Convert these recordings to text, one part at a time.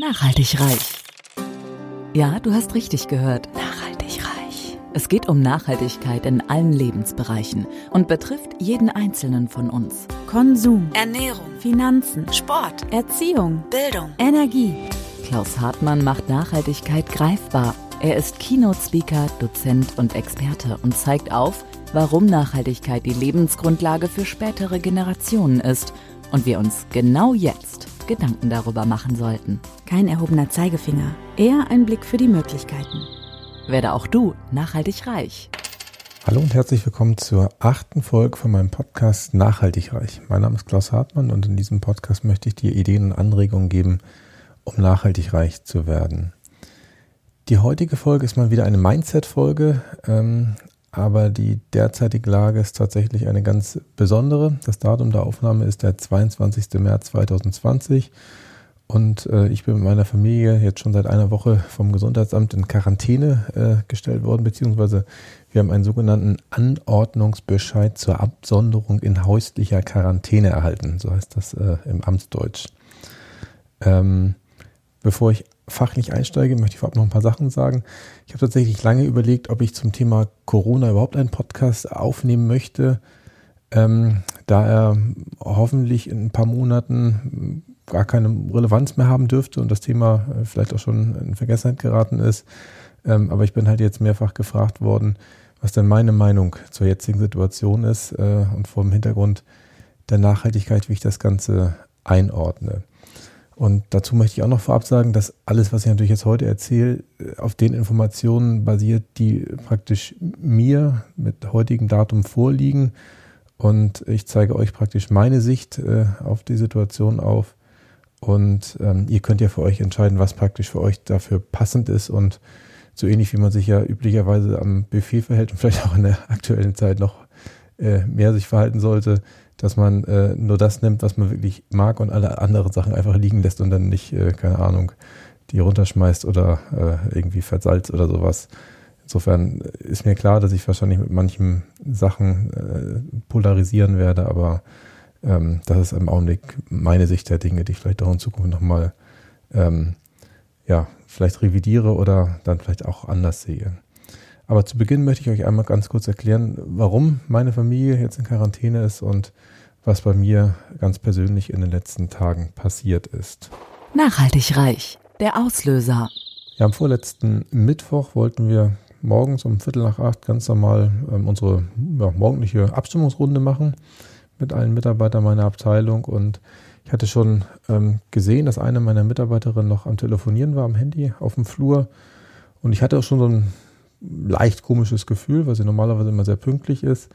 Nachhaltig reich. Ja, du hast richtig gehört. Nachhaltig reich. Es geht um Nachhaltigkeit in allen Lebensbereichen und betrifft jeden Einzelnen von uns. Konsum, Ernährung, Finanzen, Sport, Erziehung, Bildung. Energie. Klaus Hartmann macht Nachhaltigkeit greifbar. Er ist Keynote-Speaker, Dozent und Experte und zeigt auf, warum Nachhaltigkeit die Lebensgrundlage für spätere Generationen ist und wir uns genau jetzt Gedanken darüber machen sollten. Kein erhobener Zeigefinger, eher ein Blick für die Möglichkeiten. Werde auch du nachhaltig reich. Hallo und herzlich willkommen zur achten Folge von meinem Podcast Nachhaltig reich. Mein Name ist Klaus Hartmann und in diesem Podcast möchte ich dir Ideen und Anregungen geben, um nachhaltig reich zu werden. Die heutige Folge ist mal wieder eine Mindset-Folge, ähm, aber die derzeitige Lage ist tatsächlich eine ganz besondere. Das Datum der Aufnahme ist der 22. März 2020 und äh, ich bin mit meiner Familie jetzt schon seit einer Woche vom Gesundheitsamt in Quarantäne äh, gestellt worden, beziehungsweise wir haben einen sogenannten Anordnungsbescheid zur Absonderung in häuslicher Quarantäne erhalten. So heißt das äh, im Amtsdeutsch. Ähm, bevor ich fachlich einsteige, möchte ich vorab noch ein paar Sachen sagen. Ich habe tatsächlich lange überlegt, ob ich zum Thema Corona überhaupt einen Podcast aufnehmen möchte, ähm, da er hoffentlich in ein paar Monaten gar keine Relevanz mehr haben dürfte und das Thema äh, vielleicht auch schon in Vergessenheit geraten ist. Ähm, aber ich bin halt jetzt mehrfach gefragt worden, was denn meine Meinung zur jetzigen Situation ist äh, und vor dem Hintergrund der Nachhaltigkeit, wie ich das Ganze einordne. Und dazu möchte ich auch noch vorab sagen, dass alles, was ich natürlich jetzt heute erzähle, auf den Informationen basiert, die praktisch mir mit heutigem Datum vorliegen. Und ich zeige euch praktisch meine Sicht äh, auf die Situation auf. Und ähm, ihr könnt ja für euch entscheiden, was praktisch für euch dafür passend ist. Und so ähnlich wie man sich ja üblicherweise am Buffet verhält und vielleicht auch in der aktuellen Zeit noch äh, mehr sich verhalten sollte, dass man äh, nur das nimmt, was man wirklich mag und alle anderen Sachen einfach liegen lässt und dann nicht, äh, keine Ahnung, die runterschmeißt oder äh, irgendwie versalzt oder sowas. Insofern ist mir klar, dass ich wahrscheinlich mit manchen Sachen äh, polarisieren werde, aber ähm, das ist im Augenblick meine Sicht der Dinge, die ich vielleicht auch in Zukunft nochmal ähm, ja, vielleicht revidiere oder dann vielleicht auch anders sehe. Aber zu Beginn möchte ich euch einmal ganz kurz erklären, warum meine Familie jetzt in Quarantäne ist und was bei mir ganz persönlich in den letzten Tagen passiert ist. Nachhaltig reich. Der Auslöser. Ja, am vorletzten Mittwoch wollten wir morgens um Viertel nach acht ganz normal ähm, unsere ja, morgendliche Abstimmungsrunde machen mit allen Mitarbeitern meiner Abteilung und ich hatte schon ähm, gesehen, dass eine meiner Mitarbeiterinnen noch am Telefonieren war am Handy auf dem Flur und ich hatte auch schon so ein leicht komisches Gefühl, weil sie normalerweise immer sehr pünktlich ist.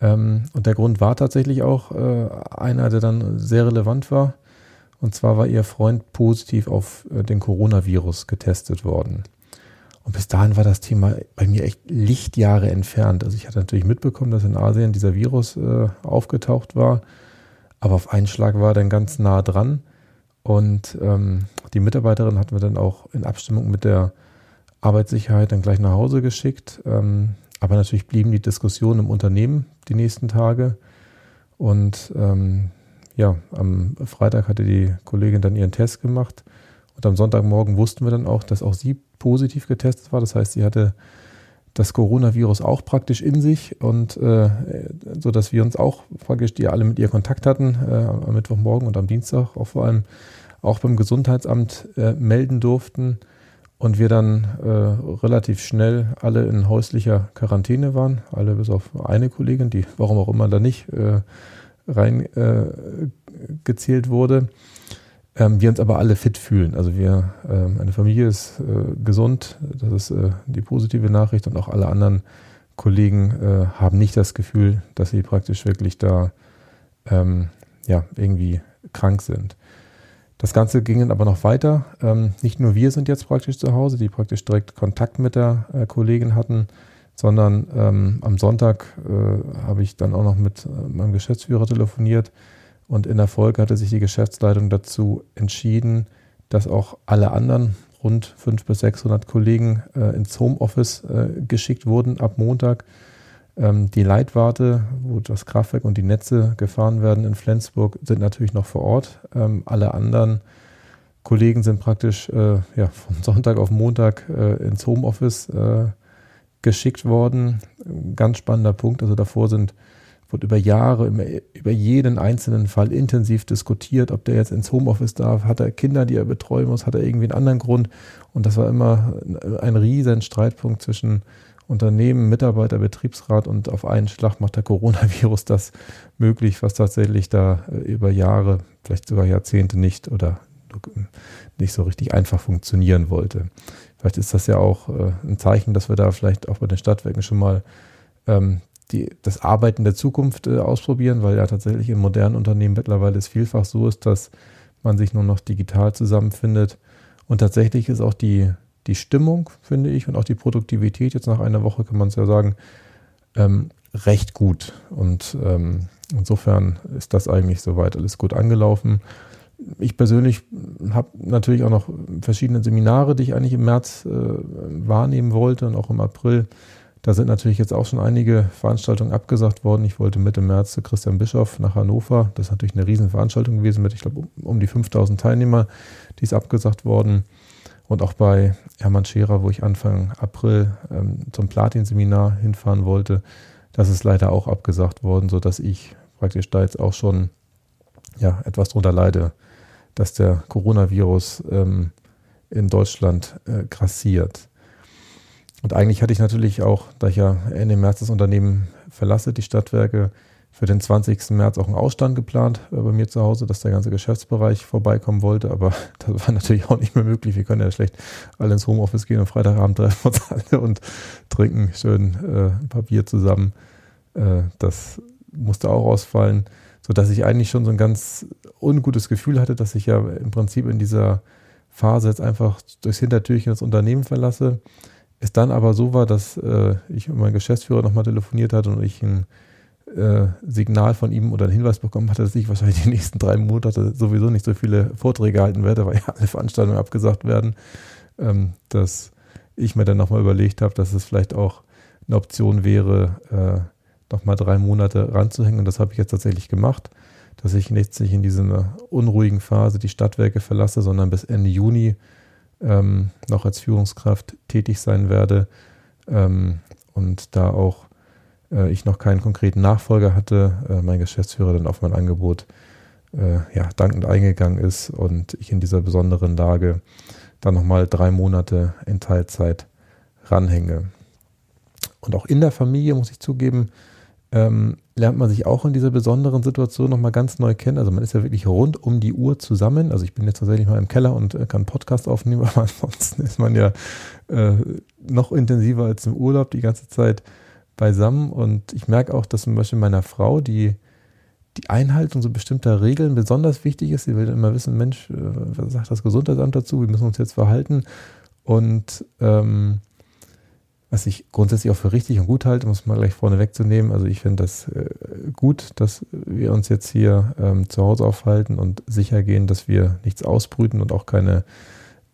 Ähm, und der Grund war tatsächlich auch äh, einer, der dann sehr relevant war. Und zwar war ihr Freund positiv auf äh, den Coronavirus getestet worden. Und bis dahin war das Thema bei mir echt Lichtjahre entfernt. Also ich hatte natürlich mitbekommen, dass in Asien dieser Virus äh, aufgetaucht war. Aber auf einen Schlag war er dann ganz nah dran. Und ähm, die Mitarbeiterin hatten wir dann auch in Abstimmung mit der Arbeitssicherheit dann gleich nach Hause geschickt. Aber natürlich blieben die Diskussionen im Unternehmen die nächsten Tage. Und ähm, ja, am Freitag hatte die Kollegin dann ihren Test gemacht. Und am Sonntagmorgen wussten wir dann auch, dass auch sie positiv getestet war. Das heißt, sie hatte das Coronavirus auch praktisch in sich und äh, so dass wir uns auch praktisch, die alle mit ihr Kontakt hatten, äh, am Mittwochmorgen und am Dienstag auch vor allem auch beim Gesundheitsamt äh, melden durften und wir dann äh, relativ schnell alle in häuslicher Quarantäne waren, alle bis auf eine Kollegin, die warum auch immer da nicht äh, reingezählt äh, wurde. Ähm, wir uns aber alle fit fühlen. Also wir, äh, meine Familie ist äh, gesund, das ist äh, die positive Nachricht und auch alle anderen Kollegen äh, haben nicht das Gefühl, dass sie praktisch wirklich da ähm, ja, irgendwie krank sind. Das Ganze ging dann aber noch weiter. Ähm, nicht nur wir sind jetzt praktisch zu Hause, die praktisch direkt Kontakt mit der äh, Kollegin hatten, sondern ähm, am Sonntag äh, habe ich dann auch noch mit äh, meinem Geschäftsführer telefoniert und in der Folge hatte sich die Geschäftsleitung dazu entschieden, dass auch alle anderen rund 500 bis 600 Kollegen äh, ins Homeoffice äh, geschickt wurden ab Montag ähm, die Leitwarte, wo das Kraftwerk und die Netze gefahren werden in Flensburg, sind natürlich noch vor Ort. Ähm, alle anderen Kollegen sind praktisch äh, ja, von Sonntag auf Montag äh, ins Homeoffice äh, geschickt worden. Ganz spannender Punkt. Also davor sind wird über Jahre, über jeden einzelnen Fall intensiv diskutiert, ob der jetzt ins Homeoffice darf, hat er Kinder, die er betreuen muss, hat er irgendwie einen anderen Grund. Und das war immer ein riesen Streitpunkt zwischen Unternehmen, Mitarbeiter, Betriebsrat und auf einen Schlag macht der Coronavirus das möglich, was tatsächlich da äh, über Jahre, vielleicht sogar Jahrzehnte nicht oder nicht so richtig einfach funktionieren wollte. Vielleicht ist das ja auch äh, ein Zeichen, dass wir da vielleicht auch bei den Stadtwerken schon mal ähm, die, das Arbeiten der Zukunft äh, ausprobieren, weil ja tatsächlich in modernen Unternehmen mittlerweile es vielfach so ist, dass man sich nur noch digital zusammenfindet. Und tatsächlich ist auch die, die Stimmung, finde ich, und auch die Produktivität, jetzt nach einer Woche kann man es ja sagen, ähm, recht gut. Und ähm, insofern ist das eigentlich soweit alles gut angelaufen. Ich persönlich habe natürlich auch noch verschiedene Seminare, die ich eigentlich im März äh, wahrnehmen wollte und auch im April. Da sind natürlich jetzt auch schon einige Veranstaltungen abgesagt worden. Ich wollte Mitte März zu Christian Bischoff nach Hannover. Das ist natürlich eine Riesenveranstaltung gewesen mit, ich glaube, um, um die 5000 Teilnehmer. Die ist abgesagt worden. Und auch bei Hermann Scherer, wo ich Anfang April ähm, zum Platin-Seminar hinfahren wollte, das ist leider auch abgesagt worden, sodass ich praktisch da jetzt auch schon ja, etwas drunter leide, dass der Coronavirus ähm, in Deutschland äh, grassiert. Und eigentlich hatte ich natürlich auch, da ich ja Ende März das Unternehmen verlasse, die Stadtwerke, für den 20. März auch einen Ausstand geplant äh, bei mir zu Hause, dass der ganze Geschäftsbereich vorbeikommen wollte. Aber das war natürlich auch nicht mehr möglich. Wir können ja schlecht alle ins Homeoffice gehen und Freitagabend treffen uns alle und trinken schön äh, ein paar Bier zusammen. Äh, das musste auch ausfallen, sodass ich eigentlich schon so ein ganz ungutes Gefühl hatte, dass ich ja im Prinzip in dieser Phase jetzt einfach durchs Hintertürchen das Unternehmen verlasse es dann aber so war, dass äh, ich mit meinem Geschäftsführer nochmal telefoniert hatte und ich ein äh, Signal von ihm oder einen Hinweis bekommen hatte, dass ich wahrscheinlich die nächsten drei Monate sowieso nicht so viele Vorträge halten werde, weil ja alle Veranstaltungen abgesagt werden, ähm, dass ich mir dann nochmal überlegt habe, dass es vielleicht auch eine Option wäre, äh, nochmal drei Monate ranzuhängen. Und das habe ich jetzt tatsächlich gemacht, dass ich nicht in dieser unruhigen Phase die Stadtwerke verlasse, sondern bis Ende Juni ähm, noch als Führungskraft tätig sein werde ähm, und da auch äh, ich noch keinen konkreten Nachfolger hatte, äh, mein Geschäftsführer dann auf mein Angebot äh, ja, dankend eingegangen ist und ich in dieser besonderen Lage dann nochmal drei Monate in Teilzeit ranhänge. Und auch in der Familie, muss ich zugeben, ähm, lernt man sich auch in dieser besonderen Situation nochmal ganz neu kennen. Also man ist ja wirklich rund um die Uhr zusammen. Also ich bin jetzt tatsächlich mal im Keller und äh, kann Podcast aufnehmen, aber ansonsten ist man ja äh, noch intensiver als im Urlaub die ganze Zeit beisammen. Und ich merke auch, dass zum Beispiel meiner Frau die, die Einhaltung so bestimmter Regeln besonders wichtig ist. Sie will immer wissen, Mensch, äh, was sagt das Gesundheitsamt dazu? Wie müssen wir uns jetzt verhalten? Und ähm, was ich grundsätzlich auch für richtig und gut halte, muss man gleich vorne wegzunehmen. Also ich finde das äh, gut, dass wir uns jetzt hier ähm, zu Hause aufhalten und sicher gehen, dass wir nichts ausbrüten und auch keine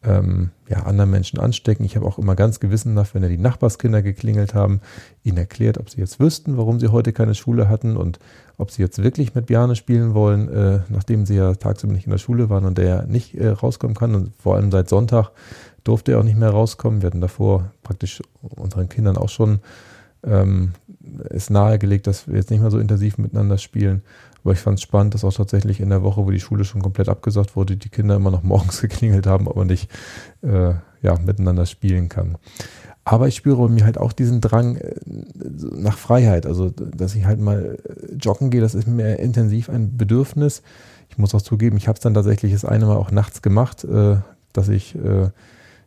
ähm, ja, anderen Menschen anstecken. Ich habe auch immer ganz gewissenhaft, wenn ja die Nachbarskinder geklingelt haben, ihnen erklärt, ob sie jetzt wüssten, warum sie heute keine Schule hatten und ob sie jetzt wirklich mit Bjane spielen wollen, äh, nachdem sie ja tagsüber nicht in der Schule waren und der ja nicht äh, rauskommen kann. Und vor allem seit Sonntag durfte er auch nicht mehr rauskommen. Wir hatten davor praktisch unseren Kindern auch schon ähm, ist nahegelegt, dass wir jetzt nicht mehr so intensiv miteinander spielen. Aber ich fand es spannend, dass auch tatsächlich in der Woche, wo die Schule schon komplett abgesagt wurde, die Kinder immer noch morgens geklingelt haben, man nicht äh, ja, miteinander spielen kann. Aber ich spüre bei mir halt auch diesen Drang äh, nach Freiheit. Also, dass ich halt mal äh, joggen gehe, das ist mir intensiv ein Bedürfnis. Ich muss auch zugeben, ich habe es dann tatsächlich das eine Mal auch nachts gemacht, äh, dass ich äh,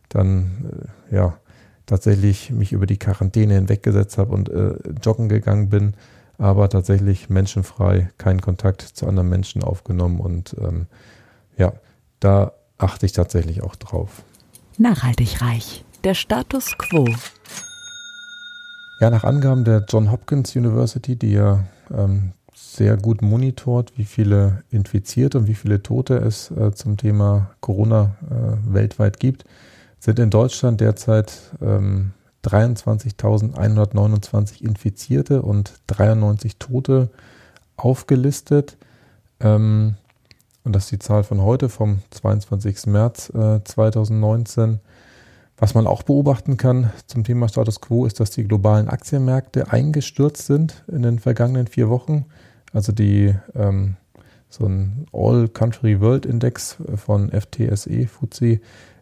dann äh, ja tatsächlich mich über die Quarantäne hinweggesetzt habe und äh, joggen gegangen bin, aber tatsächlich menschenfrei, keinen Kontakt zu anderen Menschen aufgenommen und ähm, ja, da achte ich tatsächlich auch drauf. Nachhaltig reich. Der Status quo. Ja, nach Angaben der John Hopkins University, die ja ähm, sehr gut monitort, wie viele Infizierte und wie viele Tote es äh, zum Thema Corona äh, weltweit gibt, sind in Deutschland derzeit ähm, 23.129 Infizierte und 93 Tote aufgelistet. Ähm, Und das ist die Zahl von heute, vom 22. März äh, 2019. Was man auch beobachten kann zum Thema Status quo ist, dass die globalen Aktienmärkte eingestürzt sind in den vergangenen vier Wochen. Also die ähm, so ein All Country World Index von FTSE FTSE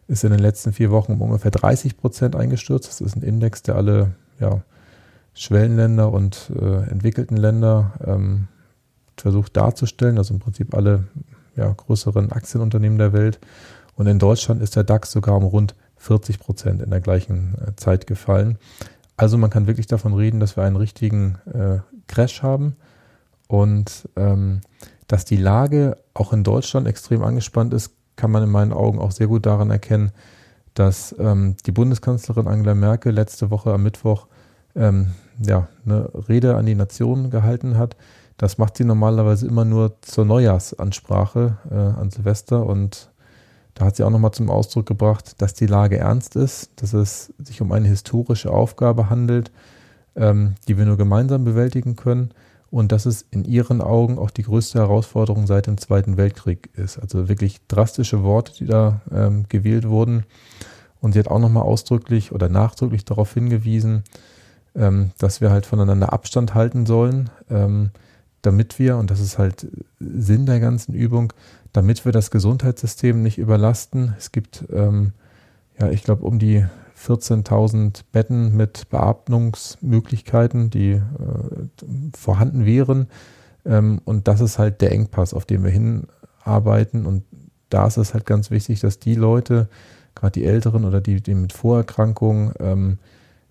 ist in den letzten vier Wochen um ungefähr 30 Prozent eingestürzt. Das ist ein Index, der alle ja, Schwellenländer und äh, entwickelten Länder ähm, versucht darzustellen. Also im Prinzip alle ja, größeren Aktienunternehmen der Welt. Und in Deutschland ist der DAX sogar um rund 40 Prozent in der gleichen äh, Zeit gefallen. Also man kann wirklich davon reden, dass wir einen richtigen äh, Crash haben und ähm, dass die Lage auch in Deutschland extrem angespannt ist, kann man in meinen Augen auch sehr gut daran erkennen, dass ähm, die Bundeskanzlerin Angela Merkel letzte Woche am Mittwoch ähm, ja, eine Rede an die Nation gehalten hat. Das macht sie normalerweise immer nur zur Neujahrsansprache äh, an Silvester und da hat sie auch nochmal zum Ausdruck gebracht, dass die Lage ernst ist, dass es sich um eine historische Aufgabe handelt, ähm, die wir nur gemeinsam bewältigen können und dass es in ihren Augen auch die größte Herausforderung seit dem Zweiten Weltkrieg ist. Also wirklich drastische Worte, die da ähm, gewählt wurden. Und sie hat auch nochmal ausdrücklich oder nachdrücklich darauf hingewiesen, ähm, dass wir halt voneinander Abstand halten sollen, ähm, damit wir, und das ist halt Sinn der ganzen Übung, damit wir das Gesundheitssystem nicht überlasten. Es gibt, ähm, ja, ich glaube, um die 14.000 Betten mit Beatmungsmöglichkeiten, die äh, vorhanden wären. Ähm, und das ist halt der Engpass, auf den wir hinarbeiten. Und da ist es halt ganz wichtig, dass die Leute, gerade die Älteren oder die, die mit Vorerkrankungen ähm,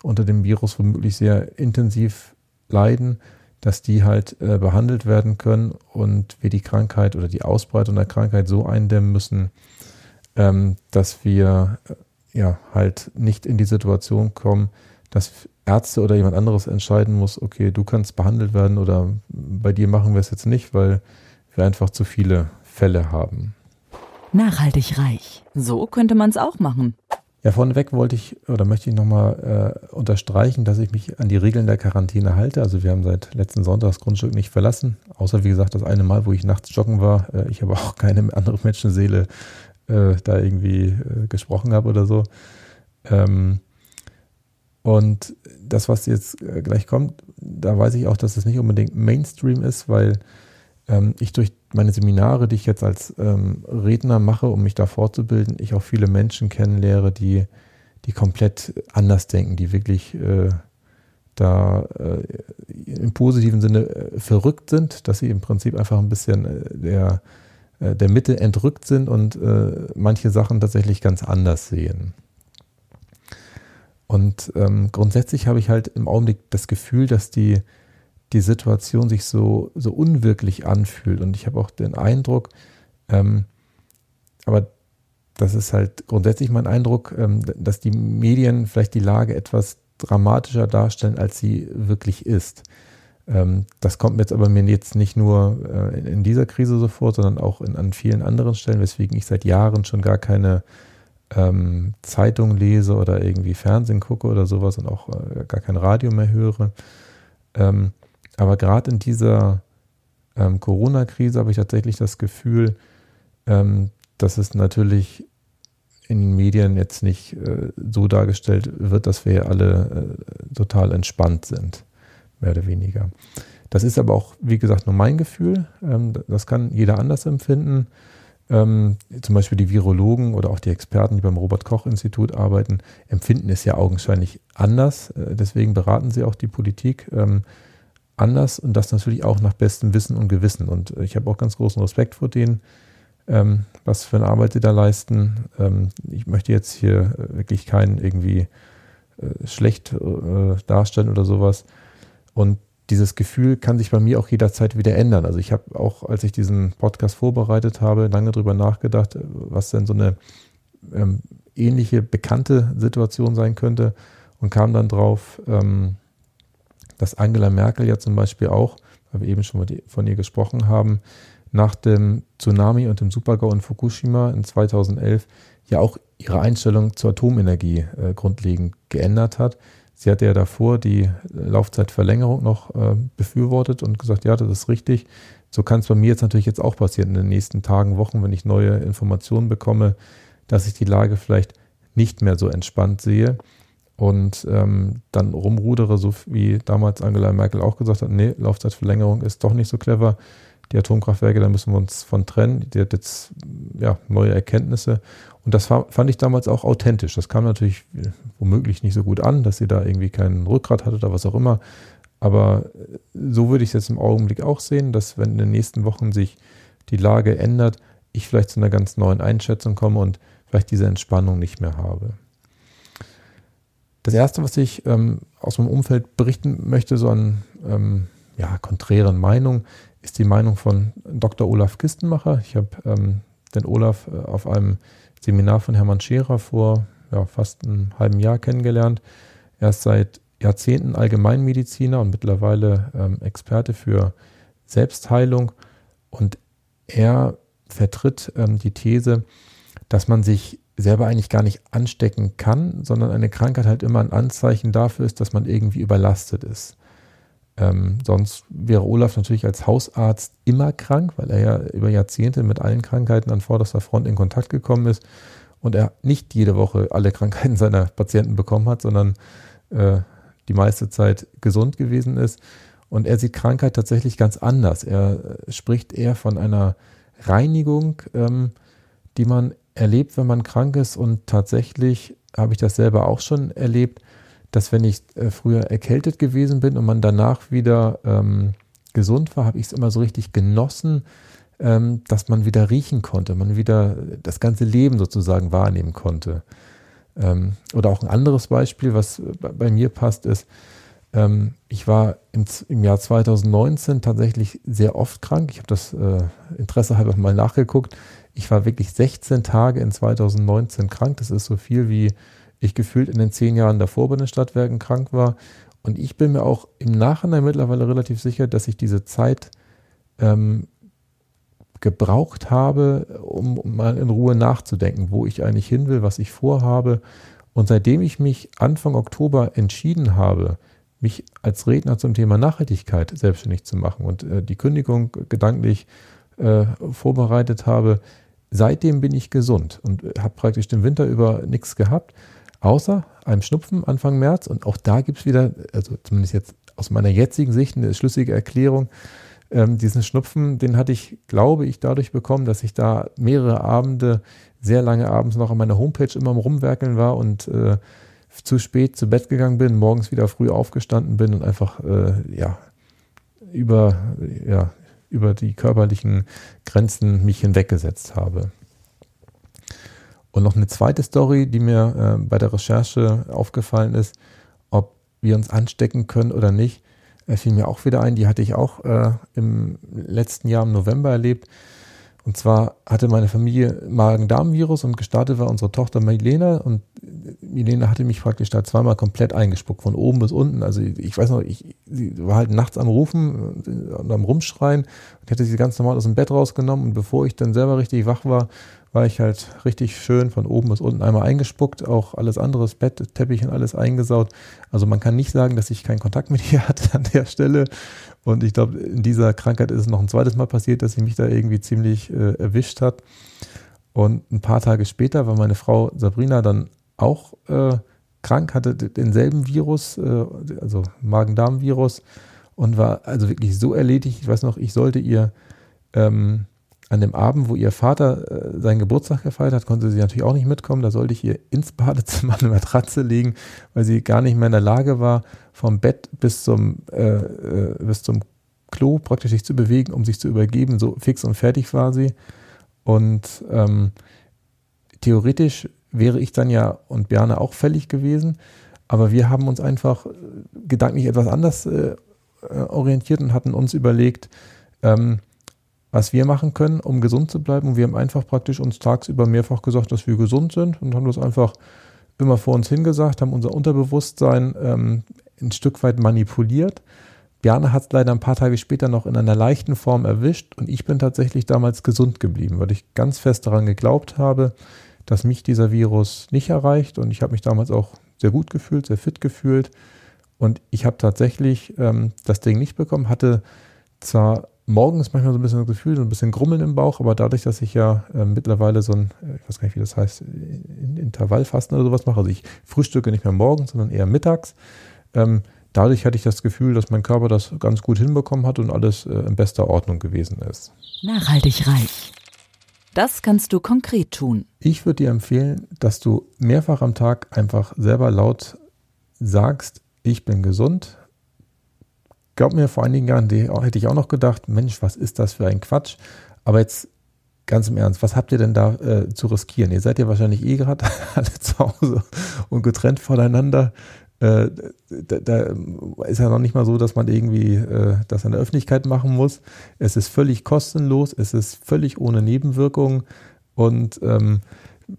unter dem Virus womöglich sehr intensiv leiden, dass die halt äh, behandelt werden können und wir die Krankheit oder die Ausbreitung der Krankheit so eindämmen müssen, ähm, dass wir äh, ja halt nicht in die Situation kommen, dass Ärzte oder jemand anderes entscheiden muss, okay, du kannst behandelt werden oder bei dir machen wir es jetzt nicht, weil wir einfach zu viele Fälle haben. Nachhaltig reich. So könnte man es auch machen. Ja, vorneweg wollte ich oder möchte ich nochmal äh, unterstreichen, dass ich mich an die Regeln der Quarantäne halte. Also wir haben seit letzten Sonntag das Grundstück nicht verlassen, außer wie gesagt das eine Mal, wo ich nachts joggen war. Äh, ich aber auch keine andere Menschenseele äh, da irgendwie äh, gesprochen habe oder so. Ähm, und das, was jetzt äh, gleich kommt, da weiß ich auch, dass es nicht unbedingt Mainstream ist, weil ähm, ich durch meine Seminare, die ich jetzt als ähm, Redner mache, um mich da fortzubilden, ich auch viele Menschen kennenlehre, die, die komplett anders denken, die wirklich äh, da äh, im positiven Sinne äh, verrückt sind, dass sie im Prinzip einfach ein bisschen äh, der, äh, der Mitte entrückt sind und äh, manche Sachen tatsächlich ganz anders sehen. Und ähm, grundsätzlich habe ich halt im Augenblick das Gefühl, dass die die Situation sich so, so unwirklich anfühlt. Und ich habe auch den Eindruck, ähm, aber das ist halt grundsätzlich mein Eindruck, ähm, dass die Medien vielleicht die Lage etwas dramatischer darstellen, als sie wirklich ist. Ähm, das kommt mir jetzt aber mir jetzt nicht nur äh, in, dieser Krise so vor, sondern auch in, an vielen anderen Stellen, weswegen ich seit Jahren schon gar keine ähm, Zeitung lese oder irgendwie Fernsehen gucke oder sowas und auch äh, gar kein Radio mehr höre. Ähm, aber gerade in dieser ähm, Corona-Krise habe ich tatsächlich das Gefühl, ähm, dass es natürlich in den Medien jetzt nicht äh, so dargestellt wird, dass wir alle äh, total entspannt sind, mehr oder weniger. Das ist aber auch, wie gesagt, nur mein Gefühl. Ähm, das kann jeder anders empfinden. Ähm, zum Beispiel die Virologen oder auch die Experten, die beim Robert-Koch-Institut arbeiten, empfinden es ja augenscheinlich anders. Äh, deswegen beraten sie auch die Politik. Ähm, anders und das natürlich auch nach bestem Wissen und Gewissen. Und ich habe auch ganz großen Respekt vor denen, was für eine Arbeit sie da leisten. Ich möchte jetzt hier wirklich keinen irgendwie äh, schlecht äh, darstellen oder sowas. Und dieses Gefühl kann sich bei mir auch jederzeit wieder ändern. Also ich habe auch, als ich diesen Podcast vorbereitet habe, lange drüber nachgedacht, was denn so eine ähm, ähnliche, bekannte Situation sein könnte und kam dann drauf, ähm, dass Angela Merkel ja zum Beispiel auch, weil wir eben schon von ihr gesprochen haben, nach dem Tsunami und dem Supergau in Fukushima in 2011 ja auch ihre Einstellung zur Atomenergie äh, grundlegend geändert hat. Sie hatte ja davor die Laufzeitverlängerung noch äh, befürwortet und gesagt, ja, das ist richtig. so kann es bei mir jetzt natürlich jetzt auch passieren in den nächsten Tagen, Wochen, wenn ich neue Informationen bekomme, dass ich die Lage vielleicht nicht mehr so entspannt sehe und ähm, dann rumrudere, so wie damals Angela Merkel auch gesagt hat, nee, Laufzeitverlängerung ist doch nicht so clever. Die Atomkraftwerke, da müssen wir uns von trennen. Die hat jetzt ja, neue Erkenntnisse. Und das fand ich damals auch authentisch. Das kam natürlich womöglich nicht so gut an, dass sie da irgendwie keinen Rückgrat hatte oder was auch immer. Aber so würde ich es jetzt im Augenblick auch sehen, dass wenn in den nächsten Wochen sich die Lage ändert, ich vielleicht zu einer ganz neuen Einschätzung komme und vielleicht diese Entspannung nicht mehr habe. Das Erste, was ich ähm, aus meinem Umfeld berichten möchte, so an ähm, ja, konträren Meinungen, ist die Meinung von Dr. Olaf Kistenmacher. Ich habe ähm, den Olaf äh, auf einem Seminar von Hermann Scherer vor ja, fast einem halben Jahr kennengelernt. Er ist seit Jahrzehnten Allgemeinmediziner und mittlerweile ähm, Experte für Selbstheilung. Und er vertritt ähm, die These, dass man sich selber eigentlich gar nicht anstecken kann, sondern eine Krankheit halt immer ein Anzeichen dafür ist, dass man irgendwie überlastet ist. Ähm, sonst wäre Olaf natürlich als Hausarzt immer krank, weil er ja über Jahrzehnte mit allen Krankheiten an vorderster Front in Kontakt gekommen ist und er nicht jede Woche alle Krankheiten seiner Patienten bekommen hat, sondern äh, die meiste Zeit gesund gewesen ist. Und er sieht Krankheit tatsächlich ganz anders. Er äh, spricht eher von einer Reinigung, ähm, die man erlebt, wenn man krank ist. Und tatsächlich habe ich das selber auch schon erlebt, dass wenn ich äh, früher erkältet gewesen bin und man danach wieder ähm, gesund war, habe ich es immer so richtig genossen, ähm, dass man wieder riechen konnte, man wieder das ganze Leben sozusagen wahrnehmen konnte. Ähm, oder auch ein anderes Beispiel, was bei mir passt, ist, ähm, ich war im, im, Jahr 2019 tatsächlich sehr oft krank. Ich habe das äh, Interesse halber mal nachgeguckt. Ich war wirklich 16 Tage in 2019 krank. Das ist so viel, wie ich gefühlt in den zehn Jahren davor bei den Stadtwerken krank war. Und ich bin mir auch im Nachhinein mittlerweile relativ sicher, dass ich diese Zeit ähm, gebraucht habe, um, um mal in Ruhe nachzudenken, wo ich eigentlich hin will, was ich vorhabe. Und seitdem ich mich Anfang Oktober entschieden habe, mich als Redner zum Thema Nachhaltigkeit selbstständig zu machen und äh, die Kündigung gedanklich äh, vorbereitet habe, seitdem bin ich gesund und habe praktisch den Winter über nichts gehabt, außer einem Schnupfen Anfang März. Und auch da gibt es wieder, also zumindest jetzt aus meiner jetzigen Sicht, eine schlüssige Erklärung. Ähm, diesen Schnupfen, den hatte ich, glaube ich, dadurch bekommen, dass ich da mehrere Abende, sehr lange abends noch an meiner Homepage immer am Rumwerkeln war und äh, zu spät zu Bett gegangen bin, morgens wieder früh aufgestanden bin und einfach äh, ja über ja über die körperlichen Grenzen mich hinweggesetzt habe. Und noch eine zweite Story, die mir äh, bei der Recherche aufgefallen ist, ob wir uns anstecken können oder nicht äh, fiel mir auch wieder ein, die hatte ich auch äh, im letzten Jahr im November erlebt. Und zwar hatte meine Familie Magen-Darm-Virus und gestartet war unsere Tochter Milena und Milena hatte mich praktisch da zweimal komplett eingespuckt, von oben bis unten. Also ich weiß noch, ich, sie war halt nachts am Rufen und am Rumschreien und hätte sie ganz normal aus dem Bett rausgenommen und bevor ich dann selber richtig wach war, war ich halt richtig schön von oben bis unten einmal eingespuckt, auch alles andere, das Bett, Teppich und alles eingesaut. Also man kann nicht sagen, dass ich keinen Kontakt mit ihr hatte an der Stelle. Und ich glaube, in dieser Krankheit ist es noch ein zweites Mal passiert, dass sie mich da irgendwie ziemlich äh, erwischt hat. Und ein paar Tage später war meine Frau Sabrina dann auch äh, krank, hatte denselben Virus, äh, also Magen-Darm-Virus und war also wirklich so erledigt. Ich weiß noch, ich sollte ihr ähm, an dem Abend, wo ihr Vater äh, seinen Geburtstag gefeiert hat, konnte sie natürlich auch nicht mitkommen. Da sollte ich ihr ins Badezimmer eine Matratze legen, weil sie gar nicht mehr in der Lage war, vom Bett bis zum, äh, äh, bis zum Klo praktisch sich zu bewegen, um sich zu übergeben. So fix und fertig war sie. Und ähm, theoretisch wäre ich dann ja und Berne auch fällig gewesen. Aber wir haben uns einfach gedanklich etwas anders äh, äh orientiert und hatten uns überlegt, ähm, was wir machen können, um gesund zu bleiben. Und wir haben einfach praktisch uns tagsüber mehrfach gesagt, dass wir gesund sind und haben das einfach immer vor uns hingesagt, haben unser Unterbewusstsein ähm, ein Stück weit manipuliert. Bjarne hat es leider ein paar Tage später noch in einer leichten Form erwischt und ich bin tatsächlich damals gesund geblieben, weil ich ganz fest daran geglaubt habe, dass mich dieser Virus nicht erreicht und ich habe mich damals auch sehr gut gefühlt, sehr fit gefühlt und ich habe tatsächlich ähm, das Ding nicht bekommen, hatte zwar morgens manchmal so ein bisschen das Gefühl, so ein bisschen Grummeln im Bauch, aber dadurch, dass ich ja äh, mittlerweile so ein, äh, ich weiß gar nicht, wie das heißt, Intervallfasten oder sowas mache, also ich frühstücke nicht mehr morgens, sondern eher mittags, ähm, dadurch hatte ich das Gefühl, dass mein Körper das ganz gut hinbekommen hat und alles äh, in bester Ordnung gewesen ist. Nachhaltig reich. Das kannst du konkret tun. Ich würde dir empfehlen, dass du mehrfach am Tag einfach selber laut sagst, ich bin gesund, Glaub mir, vor einigen Jahren hätte ich auch noch gedacht, Mensch, was ist das für ein Quatsch? Aber jetzt ganz im Ernst, was habt ihr denn da äh, zu riskieren? Ihr seid ja wahrscheinlich eh gerade alle zu Hause und getrennt voneinander. Äh, da, da, ist ja noch nicht mal so, dass man irgendwie äh, das in der Öffentlichkeit machen muss. Es ist völlig kostenlos, es ist völlig ohne Nebenwirkungen und ähm,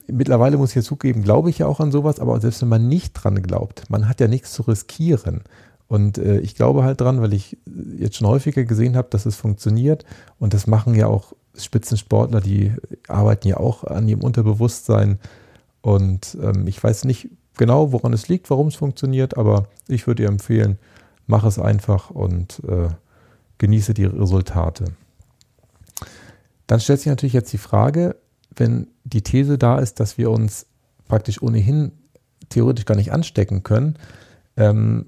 mittlerweile muss ich ja zugeben, glaube ich ja auch an sowas, aber selbst wenn man nicht dran glaubt, man hat ja nichts zu riskieren. Und äh, ich glaube halt dran, weil ich jetzt schon häufiger gesehen habe, dass es funktioniert. Und das machen ja auch Spitzensportler, die arbeiten ja auch an ihrem Unterbewusstsein. Und ähm, ich weiß nicht genau, woran es liegt, warum es funktioniert, aber ich würde dir empfehlen, mach es einfach und äh, genieße die Resultate. Dann stellt sich natürlich jetzt die Frage, wenn die These da ist, dass wir uns praktisch ohnehin theoretisch gar nicht anstecken können, ähm,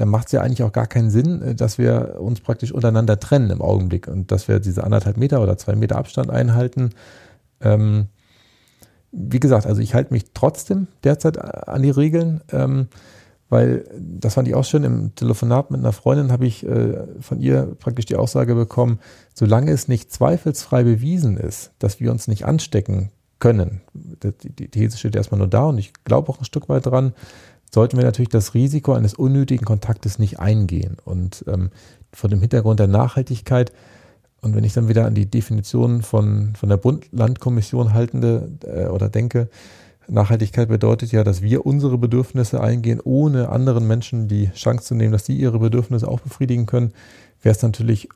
dann macht es ja eigentlich auch gar keinen Sinn, äh, dass wir uns praktisch untereinander trennen im Augenblick und dass wir diese anderthalb Meter oder zwei Meter Abstand einhalten. Ähm, wie gesagt, also ich halte mich trotzdem derzeit an die Regeln, ähm, weil das fand ich auch schön. Im Telefonat mit einer Freundin habe ich äh, von ihr praktisch die Aussage bekommen, solange es nicht zweifelsfrei bewiesen ist, dass wir uns nicht anstecken können, die, die These steht erstmal nur da und ich glaube auch ein Stück weit dran, sollten wir natürlich das Risiko eines unnötigen Kontaktes nicht eingehen. Und ähm, vor dem Hintergrund der Nachhaltigkeit und wenn ich dann wieder an die Definition von, von der Bund-Land-Kommission haltende äh, oder denke, Nachhaltigkeit bedeutet ja, dass wir unsere Bedürfnisse eingehen, ohne anderen Menschen die Chance zu nehmen, dass sie ihre Bedürfnisse auch befriedigen können, wäre es natürlich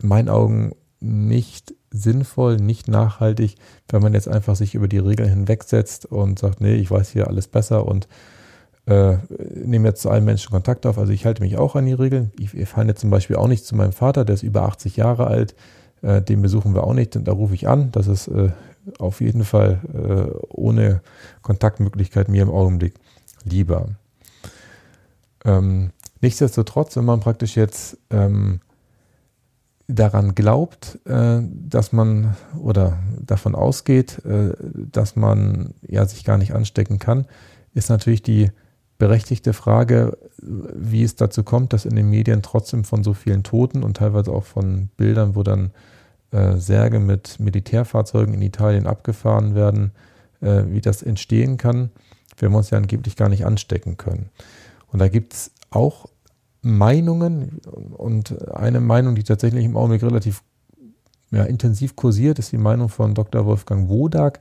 in meinen Augen nicht sinnvoll, nicht nachhaltig, wenn man jetzt einfach sich über die Regeln hinwegsetzt und sagt, nee, ich weiß hier alles besser und äh, nehme jetzt zu allen Menschen Kontakt auf. Also ich halte mich auch an die Regeln. Ich, ich fahre jetzt zum Beispiel auch nicht zu meinem Vater, der ist über 80 Jahre alt. Äh, den besuchen wir auch nicht. Da rufe ich an. Das ist äh, auf jeden Fall äh, ohne Kontaktmöglichkeit mir im Augenblick lieber. Ähm, nichtsdestotrotz, wenn man praktisch jetzt ähm, daran glaubt, äh, dass man oder davon ausgeht, äh, dass man ja sich gar nicht anstecken kann, ist natürlich die berechtigte Frage, wie es dazu kommt, dass in den Medien trotzdem von so vielen Toten und teilweise auch von Bildern, wo dann äh, Särge mit Militärfahrzeugen in Italien abgefahren werden, äh, wie das entstehen kann, wenn wir uns ja angeblich gar nicht anstecken können. Und da gibt es auch Meinungen und eine Meinung, die tatsächlich im Augenblick relativ ja, intensiv kursiert, ist die Meinung von Dr. Wolfgang Wodak.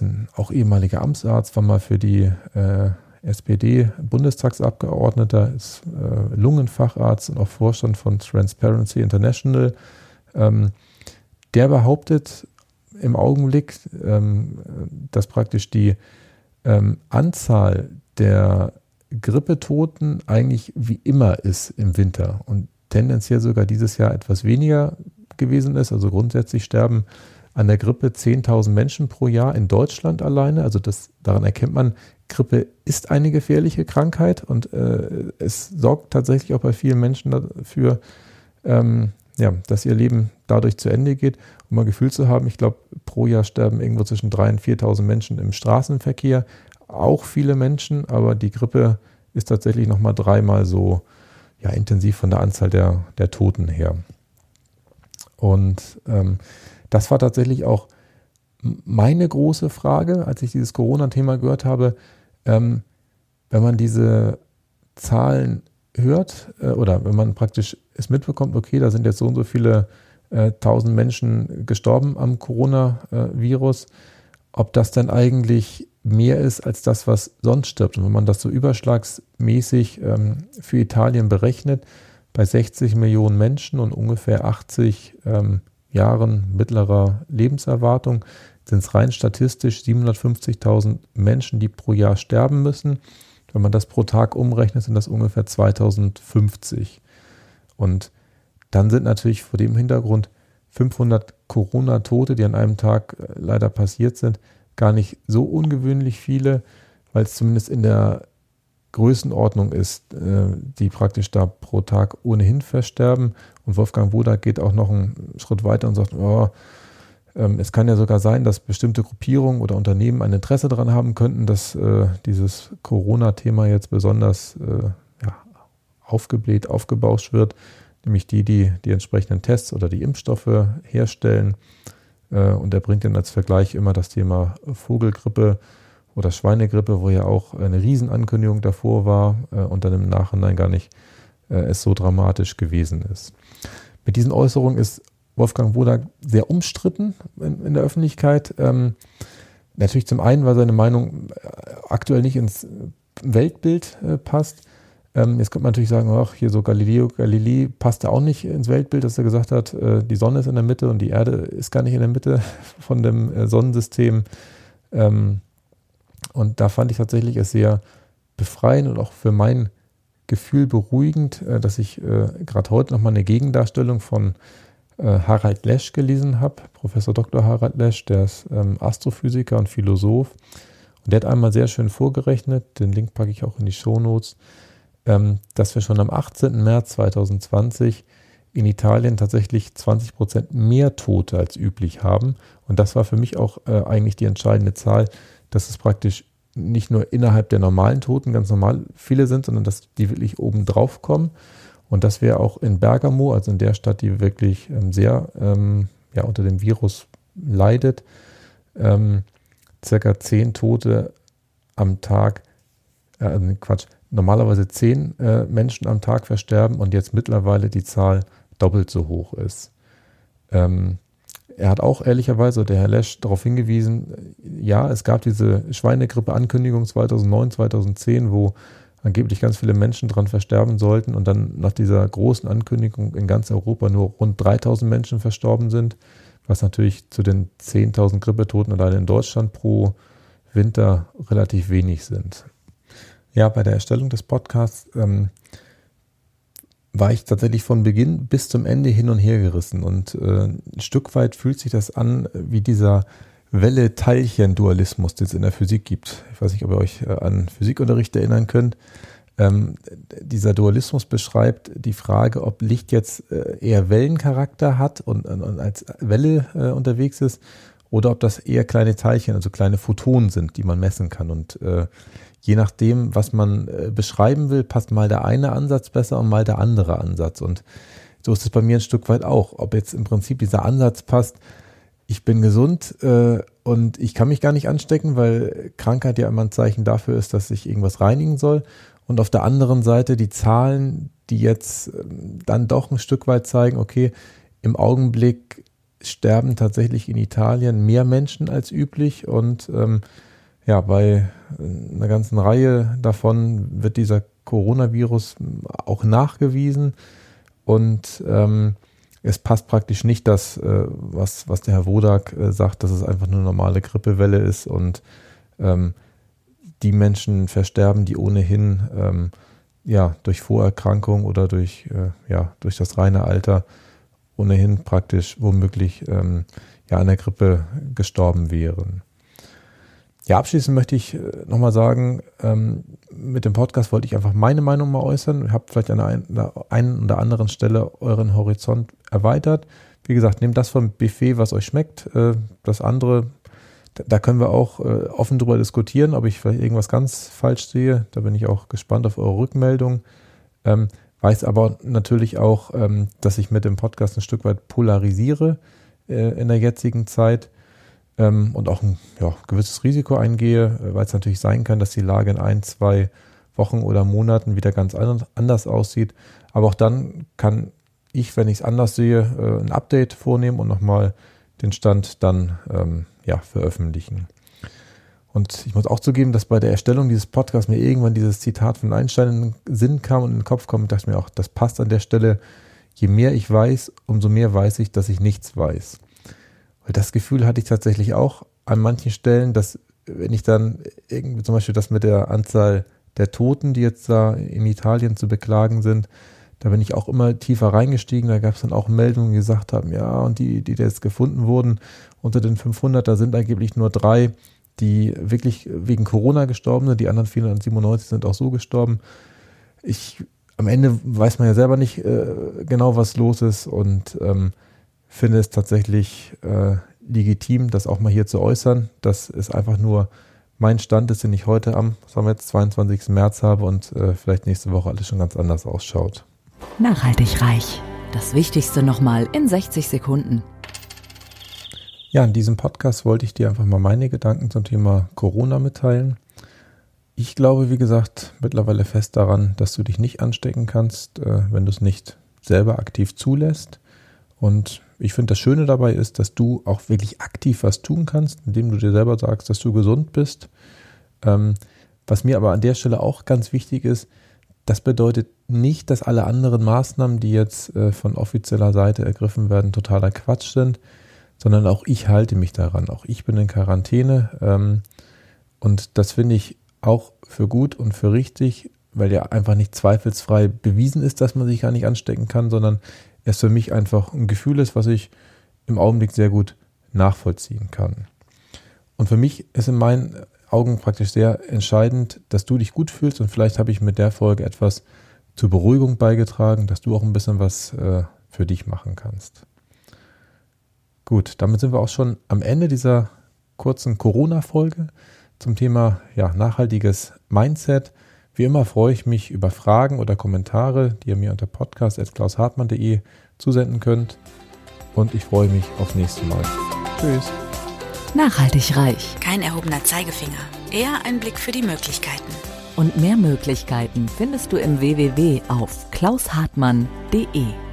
Ein auch ehemaliger Amtsarzt, war mal für die äh, SPD-Bundestagsabgeordneter, ist äh, Lungenfacharzt und auch Vorstand von Transparency International. Ähm, der behauptet im Augenblick, ähm, dass praktisch die ähm, Anzahl der Grippetoten eigentlich wie immer ist im Winter und tendenziell sogar dieses Jahr etwas weniger gewesen ist. Also grundsätzlich sterben an der Grippe 10.000 Menschen pro Jahr in Deutschland alleine. Also das, daran erkennt man, Grippe ist eine gefährliche Krankheit und äh, es sorgt tatsächlich auch bei vielen Menschen dafür, ähm, ja, dass ihr Leben dadurch zu Ende geht. Um mal Gefühl zu haben, ich glaube, pro Jahr sterben irgendwo zwischen 3.000 und 4.000 Menschen im Straßenverkehr. Auch viele Menschen, aber die Grippe ist tatsächlich nochmal dreimal so ja, intensiv von der Anzahl der, der Toten her. Und ähm, das war tatsächlich auch meine große Frage, als ich dieses Corona-Thema gehört habe. Ähm, wenn man diese Zahlen hört äh, oder wenn man praktisch es mitbekommt, okay, da sind jetzt so und so viele äh, tausend Menschen gestorben am Coronavirus, ob das dann eigentlich mehr ist als das, was sonst stirbt. Und wenn man das so überschlagsmäßig ähm, für Italien berechnet, bei 60 Millionen Menschen und ungefähr 80 ähm, Jahren mittlerer Lebenserwartung sind es rein statistisch 750.000 Menschen, die pro Jahr sterben müssen. Wenn man das pro Tag umrechnet, sind das ungefähr 2050. Und dann sind natürlich vor dem Hintergrund 500 Corona-Tote, die an einem Tag äh, leider passiert sind, gar nicht so ungewöhnlich viele, weil es zumindest in der Größenordnung ist, äh, die praktisch da pro Tag ohnehin versterben. Und Wolfgang Wodak geht auch noch einen Schritt weiter und sagt, oh, es kann ja sogar sein, dass bestimmte Gruppierungen oder Unternehmen ein Interesse daran haben könnten, dass äh, dieses Corona-Thema jetzt besonders ja, aufgebläht, aufgebauscht wird nämlich die, die die entsprechenden Tests oder die Impfstoffe herstellen. Äh, und er bringt dann als Vergleich immer das Thema Vogelgrippe oder Schweinegrippe, wo ja auch eine Riesenankündigung davor war äh, und dann im Nachhinein gar nicht äh, es so dramatisch gewesen ist. Mit diesen Äußerungen ist Wolfgang Wodak sehr umstritten in, in der Öffentlichkeit. Ähm, natürlich zum einen, weil seine Meinung aktuell nicht ins Weltbild äh, passt. Ähm, jetzt könnte man natürlich sagen, ach, hier so Galileo Galilei passt da auch nicht ins Weltbild, dass er gesagt hat, äh, die Sonne ist in der Mitte und die Erde ist gar nicht in der Mitte von dem äh, Sonnensystem. Ähm, und da fand ich tatsächlich es sehr befreiend und auch für mein Gefühl beruhigend, äh, dass ich äh, gerade heute nochmal eine Gegendarstellung von äh, Harald Lesch gelesen habe, Professor Dr. Harald Lesch, der ist ähm, Astrophysiker und Philosoph. Und der hat einmal sehr schön vorgerechnet, den Link packe ich auch in die Show Notes, ähm, dass wir schon am 18. März 2020 in Italien tatsächlich 20 Prozent mehr Tote als üblich haben. Und das war für mich auch äh, eigentlich die entscheidende Zahl, dass es praktisch nicht nur innerhalb der normalen Toten ganz normal viele sind, sondern dass die wirklich oben drauf kommen. Und dass wir auch in Bergamo, also in der Stadt, die wirklich ähm, sehr ähm, ja, unter dem Virus leidet, ähm, circa zehn Tote am Tag, äh, Quatsch, normalerweise zehn äh, Menschen am Tag versterben und jetzt mittlerweile die Zahl doppelt so hoch ist. Ähm, er hat auch ehrlicherweise, der Herr Lesch, darauf hingewiesen, ja, es gab diese Schweinegrippe-Ankündigung 2009, 2010, wo angeblich ganz viele Menschen dran versterben sollten und dann nach dieser großen Ankündigung in ganz Europa nur rund 3000 Menschen verstorben sind, was natürlich zu den 10.000 Grippetoten allein in Deutschland pro Winter relativ wenig sind. Ja, bei der Erstellung des Podcasts ähm, war ich tatsächlich von Beginn bis zum Ende hin und her gerissen. Und äh, ein Stück weit fühlt sich das an wie dieser Welle-Teilchen-Dualismus, den es in der Physik gibt. Ich weiß nicht, ob ihr euch äh, an Physikunterricht erinnern könnt. Ähm, dieser Dualismus beschreibt die Frage, ob Licht jetzt äh, eher Wellencharakter hat und, und als Welle äh, unterwegs ist oder ob das eher kleine Teilchen, also kleine Photonen sind, die man messen kann. Und äh, je nachdem, was man äh, beschreiben will, passt mal der eine Ansatz besser und mal der andere Ansatz. Und so ist es bei mir ein Stück weit auch. Ob jetzt im Prinzip dieser Ansatz passt, ich bin gesund äh, und ich kann mich gar nicht anstecken, weil Krankheit ja immer ein Zeichen dafür ist, dass ich irgendwas reinigen soll. Und auf der anderen Seite die Zahlen, die jetzt äh, dann doch ein Stück weit zeigen, okay, im Augenblick sterben tatsächlich in Italien mehr Menschen als üblich und ähm, ja, bei einer ganzen Reihe davon wird dieser Coronavirus auch nachgewiesen und ähm, es passt praktisch nicht das, äh, was, was der Herr Wodak äh, sagt, dass es einfach nur eine normale Grippewelle ist und ähm, die Menschen versterben, die ohnehin ähm, ja, durch Vorerkrankung oder durch, äh, ja, durch das reine Alter ohnehin praktisch womöglich ähm, ja, an der Grippe gestorben wären. Ja, abschließend möchte ich äh, nochmal sagen, ähm, mit dem Podcast wollte ich einfach meine Meinung mal äußern. Ich habe vielleicht an einer einen oder anderen Stelle euren Horizont erweitert. Wie gesagt, nehmt das vom Buffet, was euch schmeckt. Äh, das andere, da können wir auch äh, offen drüber diskutieren, ob ich vielleicht irgendwas ganz falsch sehe. Da bin ich auch gespannt auf eure Rückmeldung. Ähm, weiß aber natürlich auch, ähm, dass ich mit dem Podcast ein Stück weit polarisiere in der jetzigen Zeit ähm, und auch ein ja, gewisses Risiko eingehe, äh, weil es natürlich sein kann, dass die Lage in ein, zwei Wochen oder Monaten wieder ganz anders aussieht. Aber auch dann kann ich, wenn ich es anders sehe, äh, ein Update vornehmen und nochmal den Stand dann ähm, ja, veröffentlichen. Und ich muss auch zugeben, dass bei der Erstellung dieses Podcasts mir irgendwann dieses Zitat von Einstein in den Sinn kam und in den Kopf kam und dachte mir auch, das passt an der Stelle. Je mehr ich weiß, umso mehr weiß ich, dass ich nichts weiß. Weil das Gefühl hatte ich tatsächlich auch an manchen Stellen, dass wenn ich dann irgendwie zum Beispiel das mit der Anzahl der Toten, die jetzt da in Italien zu beklagen sind, Da bin ich auch immer tiefer reingestiegen. Da gab es dann auch Meldungen, die gesagt haben, ja, und die, die jetzt gefunden wurden unter den 500, da sind angeblich nur drei, die wirklich wegen Corona gestorben sind. Die anderen 497 sind auch so gestorben. Ich, am Ende weiß man ja selber nicht äh, genau, was los ist und ähm, finde es tatsächlich äh, legitim, das auch mal hier zu äußern. Das ist einfach nur mein Stand ist, den ich heute am, sagen wir jetzt, 22. März habe und äh, vielleicht nächste Woche alles schon ganz anders ausschaut. Nachhaltig reich. Das Wichtigste nochmal in 60 Sekunden. Ja, in diesem Podcast wollte ich dir einfach mal meine Gedanken zum Thema Corona mitteilen. Ich glaube, wie gesagt, mittlerweile fest daran, dass du dich nicht anstecken kannst, äh, wenn du es nicht selber aktiv zulässt. Und ich finde, das Schöne dabei ist, dass du auch wirklich aktiv was tun kannst, indem du dir selber sagst, dass du gesund bist. Ähm, was mir aber an der Stelle auch ganz wichtig ist, das bedeutet nicht, dass alle anderen Maßnahmen, die jetzt äh, von offizieller Seite ergriffen werden, totaler Quatsch sind, sondern auch ich halte mich daran. Auch ich bin in Quarantäne. Ähm, und das finde ich auch für gut und für richtig, weil ja einfach nicht zweifelsfrei bewiesen ist, dass man sich gar nicht anstecken kann, sondern es für mich einfach ein Gefühl ist, was ich im Augenblick sehr gut nachvollziehen kann. Und für mich ist in meinen Augen praktisch sehr entscheidend, dass du dich gut fühlst und vielleicht habe ich mit der Folge etwas zur Beruhigung beigetragen, dass du auch ein bisschen was äh, für dich machen kannst. Gut, damit sind wir auch schon am Ende dieser kurzen Corona-Folge zum Thema ja, nachhaltiges Mindset. Wie immer freue ich mich über Fragen oder Kommentare, die ihr mir unter podcast.klaushartmann.de zusenden könnt. Und ich freue mich aufs nächste Mal. Tschüss. Nachhaltig reich. Kein erhobener Zeigefinger, eher ein Blick für die Möglichkeiten. Und mehr Möglichkeiten findest du im www auf klaushartmann.de.